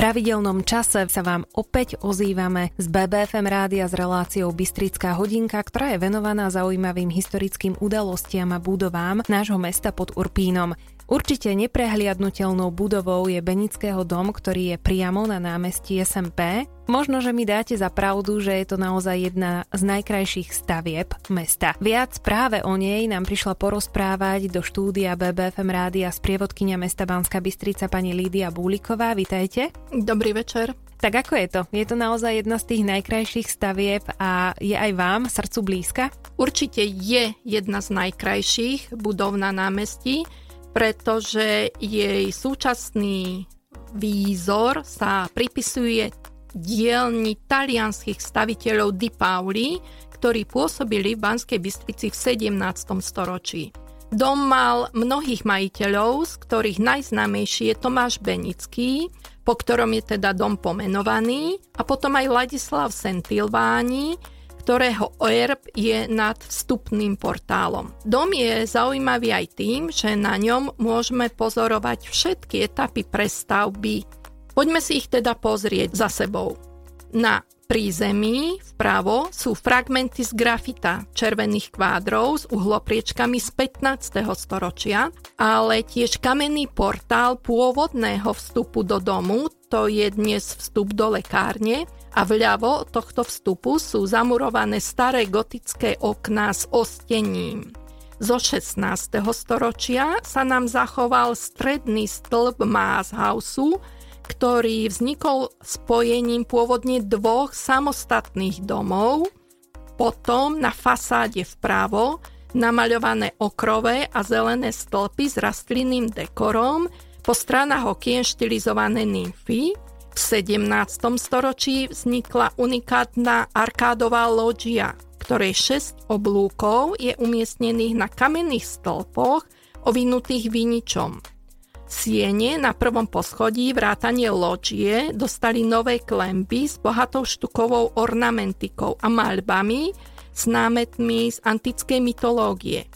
pravidelnom čase sa vám opäť ozývame z BBFM rádia s reláciou Bystrická hodinka, ktorá je venovaná zaujímavým historickým udalostiam a budovám nášho mesta pod Urpínom. Určite neprehliadnutelnou budovou je Benického dom, ktorý je priamo na námestí SMP. Možno, že mi dáte za pravdu, že je to naozaj jedna z najkrajších stavieb mesta. Viac práve o nej nám prišla porozprávať do štúdia BBFM rádia sprievodkynia mesta Banská Bystrica pani Lídia Búliková. Vítajte. Dobrý večer. Tak ako je to? Je to naozaj jedna z tých najkrajších stavieb a je aj vám srdcu blízka? Určite je jedna z najkrajších budov na námestí pretože jej súčasný výzor sa pripisuje dielni talianských staviteľov Di Pauli, ktorí pôsobili v Banskej Bystrici v 17. storočí. Dom mal mnohých majiteľov, z ktorých najznámejší je Tomáš Benický, po ktorom je teda dom pomenovaný, a potom aj Ladislav Sentilváni, ktorého erb je nad vstupným portálom. Dom je zaujímavý aj tým, že na ňom môžeme pozorovať všetky etapy prestavby. Poďme si ich teda pozrieť za sebou. Na prízemí vpravo sú fragmenty z grafita červených kvádrov s uhlopriečkami z 15. storočia, ale tiež kamenný portál pôvodného vstupu do domu, to je dnes vstup do lekárne, a vľavo tohto vstupu sú zamurované staré gotické okná s ostením. Zo 16. storočia sa nám zachoval stredný stĺp Maashouse, ktorý vznikol spojením pôvodne dvoch samostatných domov, potom na fasáde vpravo namaľované okrové a zelené stĺpy s rastlinným dekorom, po stranách okien štilizované nymfy, 17. storočí vznikla unikátna arkádová loďia, ktorej 6 oblúkov je umiestnených na kamenných stĺpoch ovinutých viničom. Siene na prvom poschodí vrátanie loďie dostali nové klemby s bohatou štukovou ornamentikou a maľbami s námetmi z antickej mytológie.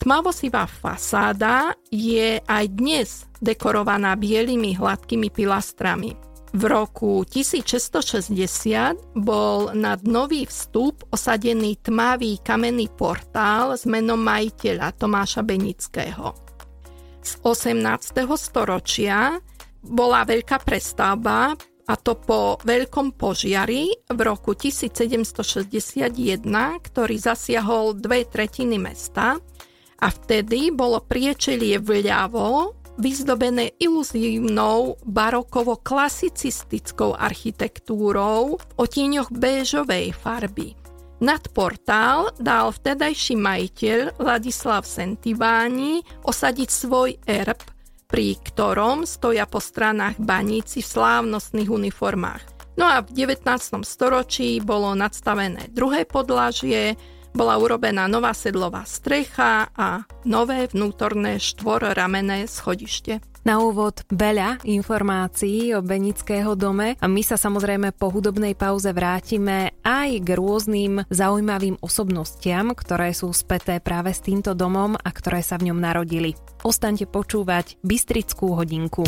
Tmavosivá fasáda je aj dnes dekorovaná bielými hladkými pilastrami. V roku 1660 bol nad nový vstup osadený tmavý kamenný portál s menom majiteľa Tomáša Benického. Z 18. storočia bola veľká prestavba a to po veľkom požiari v roku 1761, ktorý zasiahol dve tretiny mesta a vtedy bolo priečelie vľavo vyzdobené iluzívnou barokovo-klasicistickou architektúrou v otieňoch béžovej farby. Nad portál dal vtedajší majiteľ Ladislav Sentiváni osadiť svoj erb, pri ktorom stoja po stranách baníci v slávnostných uniformách. No a v 19. storočí bolo nadstavené druhé podlažie, bola urobená nová sedlová strecha a nové vnútorné štvorramené schodište. Na úvod veľa informácií o Benického dome a my sa samozrejme po hudobnej pauze vrátime aj k rôznym zaujímavým osobnostiam, ktoré sú späté práve s týmto domom a ktoré sa v ňom narodili. Ostaňte počúvať Bystrickú hodinku.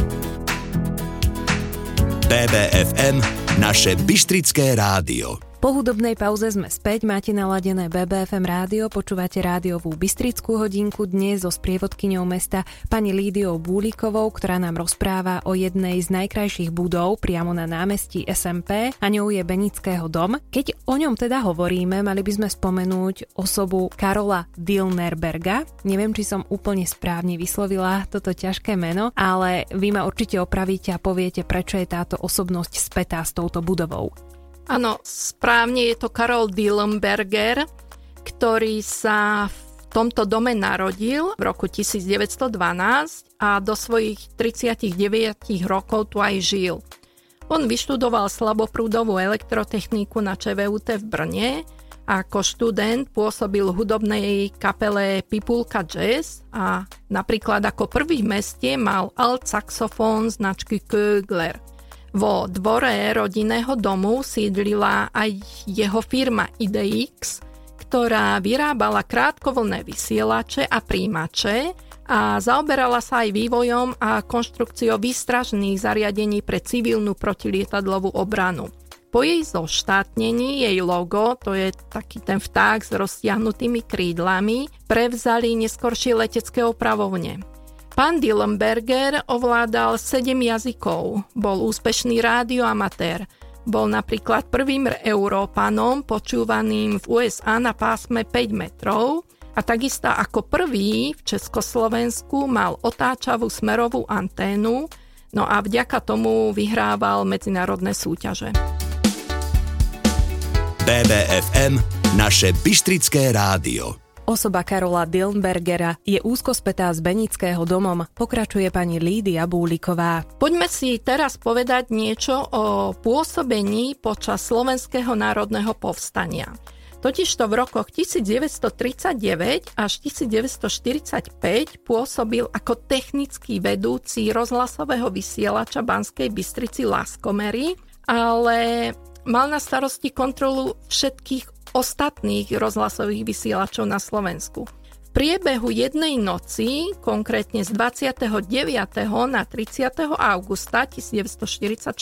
BBFM, naše Bystrické rádio. Po hudobnej pauze sme späť, máte naladené BBFM rádio, počúvate rádiovú Bystrickú hodinku dnes so sprievodkyňou mesta pani Lídiou Búlikovou, ktorá nám rozpráva o jednej z najkrajších budov priamo na námestí SMP a ňou je Benického dom. Keď o ňom teda hovoríme, mali by sme spomenúť osobu Karola Dilnerberga. Neviem, či som úplne správne vyslovila toto ťažké meno, ale vy ma určite opravíte a poviete, prečo je táto osobnosť spätá s touto budovou. Áno, správne je to Karol Dillenberger, ktorý sa v tomto dome narodil v roku 1912 a do svojich 39 rokov tu aj žil. On vyštudoval slaboprúdovú elektrotechniku na ČVUT v Brne a ako študent pôsobil v hudobnej kapele Pipulka Jazz a napríklad ako prvý v meste mal alt saxofón značky Kögler. Vo dvore rodinného domu sídlila aj jeho firma IDX, ktorá vyrábala krátkovlné vysielače a príjimače a zaoberala sa aj vývojom a konštrukciou výstražných zariadení pre civilnú protilietadlovú obranu. Po jej zoštátnení jej logo, to je taký ten vták s roztiahnutými krídlami, prevzali neskoršie letecké opravovne. Pán Dillenberger ovládal 7 jazykov, bol úspešný rádioamatér, bol napríklad prvým Európanom počúvaným v USA na pásme 5 metrov a takisto ako prvý v Československu mal otáčavú smerovú anténu, no a vďaka tomu vyhrával medzinárodné súťaže. BBFM, naše Bystrické rádio. Osoba Karola Dilnbergera je úzko spätá s Benického domom, pokračuje pani Lídia Búliková. Poďme si teraz povedať niečo o pôsobení počas Slovenského národného povstania. Totižto v rokoch 1939 až 1945 pôsobil ako technický vedúci rozhlasového vysielača Banskej Bystrici Laskomery, ale mal na starosti kontrolu všetkých ostatných rozhlasových vysielačov na Slovensku priebehu jednej noci, konkrétne z 29. na 30. augusta 1944,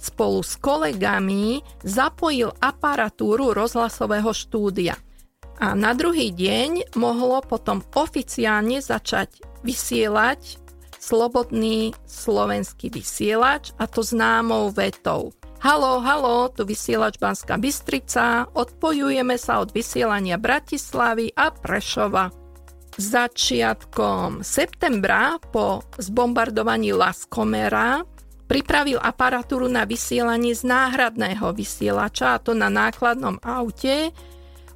spolu s kolegami zapojil aparatúru rozhlasového štúdia. A na druhý deň mohlo potom oficiálne začať vysielať slobodný slovenský vysielač a to známou vetou. Halo, halo, tu vysielač Banská Bystrica, odpojujeme sa od vysielania Bratislavy a Prešova. Začiatkom septembra po zbombardovaní Laskomera pripravil aparatúru na vysielanie z náhradného vysielača, a to na nákladnom aute,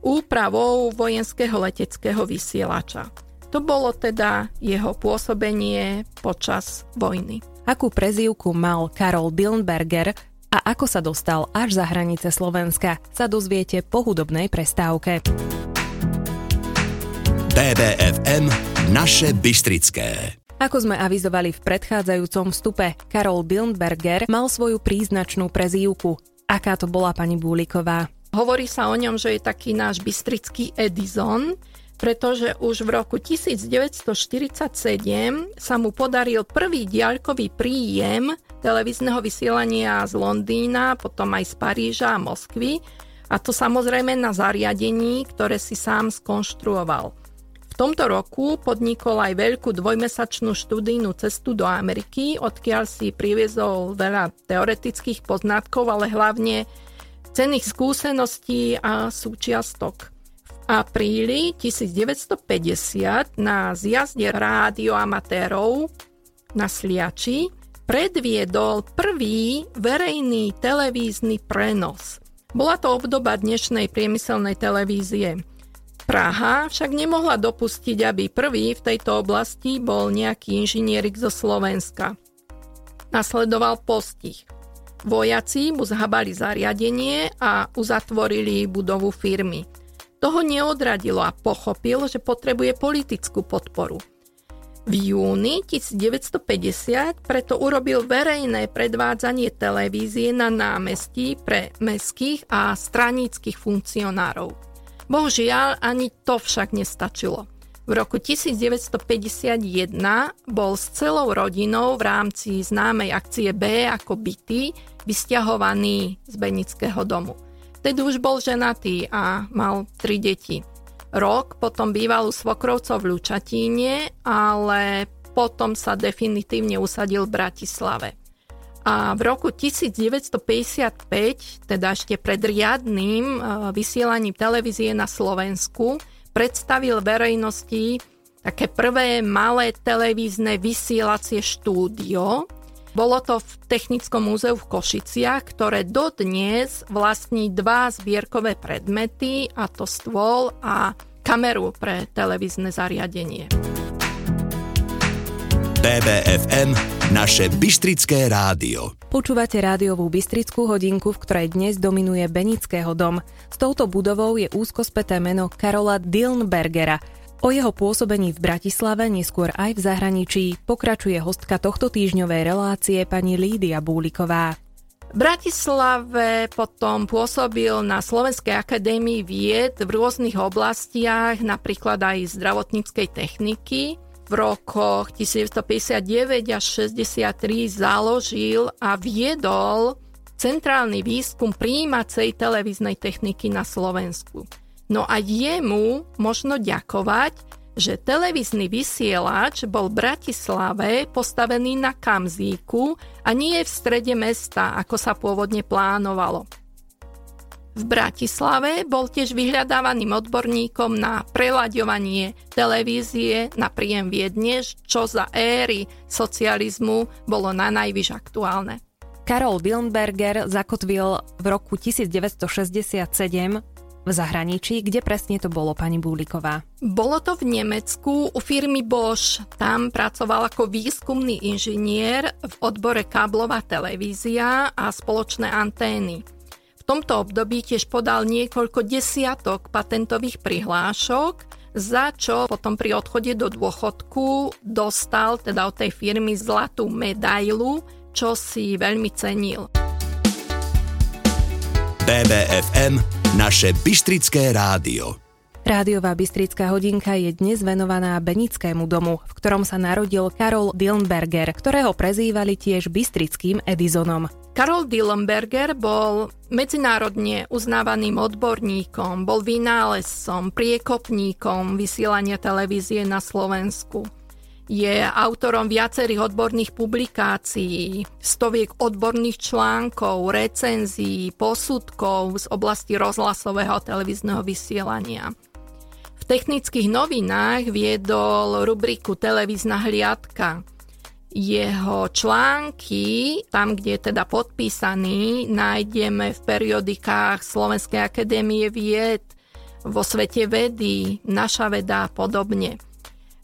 úpravou vojenského leteckého vysielača. To bolo teda jeho pôsobenie počas vojny. Akú prezývku mal Karol Dillenberger, a ako sa dostal až za hranice Slovenska, sa dozviete po hudobnej prestávke. BBFM Naše Bystrické. Ako sme avizovali v predchádzajúcom vstupe, Karol Dillenberger mal svoju príznačnú prezývku. Aká to bola pani Búliková? Hovorí sa o ňom, že je taký náš bystrický Edison, pretože už v roku 1947 sa mu podaril prvý diaľkový príjem televízneho vysielania z Londýna, potom aj z Paríža a Moskvy, a to samozrejme na zariadení, ktoré si sám skonštruoval. V tomto roku podnikol aj veľkú dvojmesačnú študijnú cestu do Ameriky, odkiaľ si priviezol veľa teoretických poznatkov, ale hlavne cenných skúseností a súčiastok apríli 1950 na zjazde rádioamatérov na Sliači predviedol prvý verejný televízny prenos. Bola to obdoba dnešnej priemyselnej televízie. Praha však nemohla dopustiť, aby prvý v tejto oblasti bol nejaký inžinierik zo Slovenska. Nasledoval postih. Vojaci mu zhabali zariadenie a uzatvorili budovu firmy – toho neodradilo a pochopil, že potrebuje politickú podporu. V júni 1950 preto urobil verejné predvádzanie televízie na námestí pre mestských a stranických funkcionárov. Bohužiaľ, ani to však nestačilo. V roku 1951 bol s celou rodinou v rámci známej akcie B ako byty vysťahovaný z Benického domu. Vtedy už bol ženatý a mal tri deti. Rok potom býval u svokrovcov v Lučatíne, ale potom sa definitívne usadil v Bratislave. A v roku 1955, teda ešte pred riadným e, vysielaním televízie na Slovensku, predstavil verejnosti také prvé malé televízne vysielacie štúdio, bolo to v Technickom múzeu v Košiciach, ktoré dodnes vlastní dva zbierkové predmety, a to stôl a kameru pre televízne zariadenie. BBFM naše Bystrické rádio. Počúvate rádiovú Bystrickú hodinku, v ktorej dnes dominuje Benického dom. S touto budovou je úzko späté meno Karola Dilnbergera, O jeho pôsobení v Bratislave, neskôr aj v zahraničí, pokračuje hostka tohto týždňovej relácie pani Lídia Búliková. V Bratislave potom pôsobil na Slovenskej akadémii vied v rôznych oblastiach, napríklad aj zdravotníckej techniky. V rokoch 1959 až 63 založil a viedol centrálny výskum príjímacej televíznej techniky na Slovensku. No a jemu možno ďakovať, že televízny vysielač bol v Bratislave postavený na Kamzíku a nie v strede mesta, ako sa pôvodne plánovalo. V Bratislave bol tiež vyhľadávaným odborníkom na prelaďovanie televízie na príjem Viedne, čo za éry socializmu bolo na najvyš aktuálne. Karol Willenberger zakotvil v roku 1967 v zahraničí. Kde presne to bolo, pani Búliková? Bolo to v Nemecku u firmy Bosch. Tam pracoval ako výskumný inžinier v odbore káblová televízia a spoločné antény. V tomto období tiež podal niekoľko desiatok patentových prihlášok, za čo potom pri odchode do dôchodku dostal teda od tej firmy zlatú medailu, čo si veľmi cenil. BBFM naše Bystrické rádio. Rádiová Bystrická hodinka je dnes venovaná Benickému domu, v ktorom sa narodil Karol Dillenberger, ktorého prezývali tiež Bystrickým Edisonom. Karol Dillenberger bol medzinárodne uznávaným odborníkom, bol vynálezcom, priekopníkom vysielania televízie na Slovensku je autorom viacerých odborných publikácií, stoviek odborných článkov, recenzií, posudkov z oblasti rozhlasového a televízneho vysielania. V technických novinách viedol rubriku Televízna hliadka. Jeho články, tam, kde je teda podpísaný, nájdeme v periodikách Slovenskej akadémie vied, vo svete vedy, naša veda a podobne.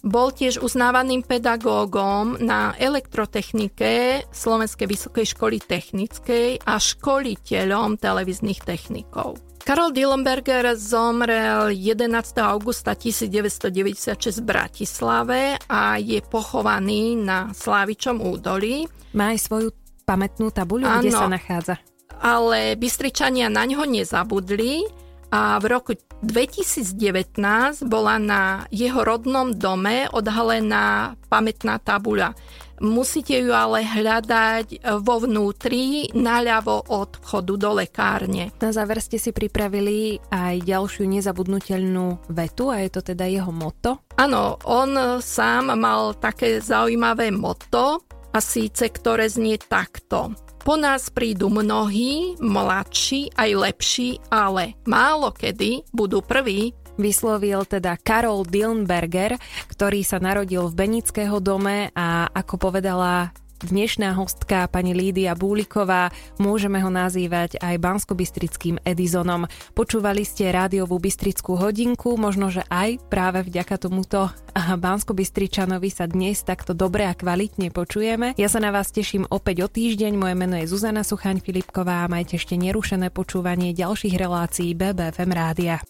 Bol tiež uznávaným pedagógom na elektrotechnike Slovenskej vysokej školy technickej a školiteľom televíznych technikov. Karol Dillenberger zomrel 11. augusta 1996 v Bratislave a je pochovaný na Slávičom údolí. Má aj svoju pamätnú tabuľu, ano, kde sa nachádza. Ale Bystričania na ňo nezabudli a v roku 2019 bola na jeho rodnom dome odhalená pamätná tabuľa. Musíte ju ale hľadať vo vnútri, naľavo od vchodu do lekárne. Na záver ste si pripravili aj ďalšiu nezabudnutelnú vetu a je to teda jeho moto? Áno, on sám mal také zaujímavé moto a síce, ktoré znie takto. Po nás prídu mnohí, mladší aj lepší, ale málo kedy budú prví. Vyslovil teda Karol Dillenberger, ktorý sa narodil v Benického dome a ako povedala Dnešná hostka, pani Lídia Búliková, môžeme ho nazývať aj banskobystrickým Edisonom. Počúvali ste rádiovú Bystrickú hodinku, možno, že aj práve vďaka tomuto banskobystričanovi sa dnes takto dobre a kvalitne počujeme. Ja sa na vás teším opäť o týždeň, moje meno je Zuzana Suchaň Filipková a majte ešte nerušené počúvanie ďalších relácií BBFM rádia.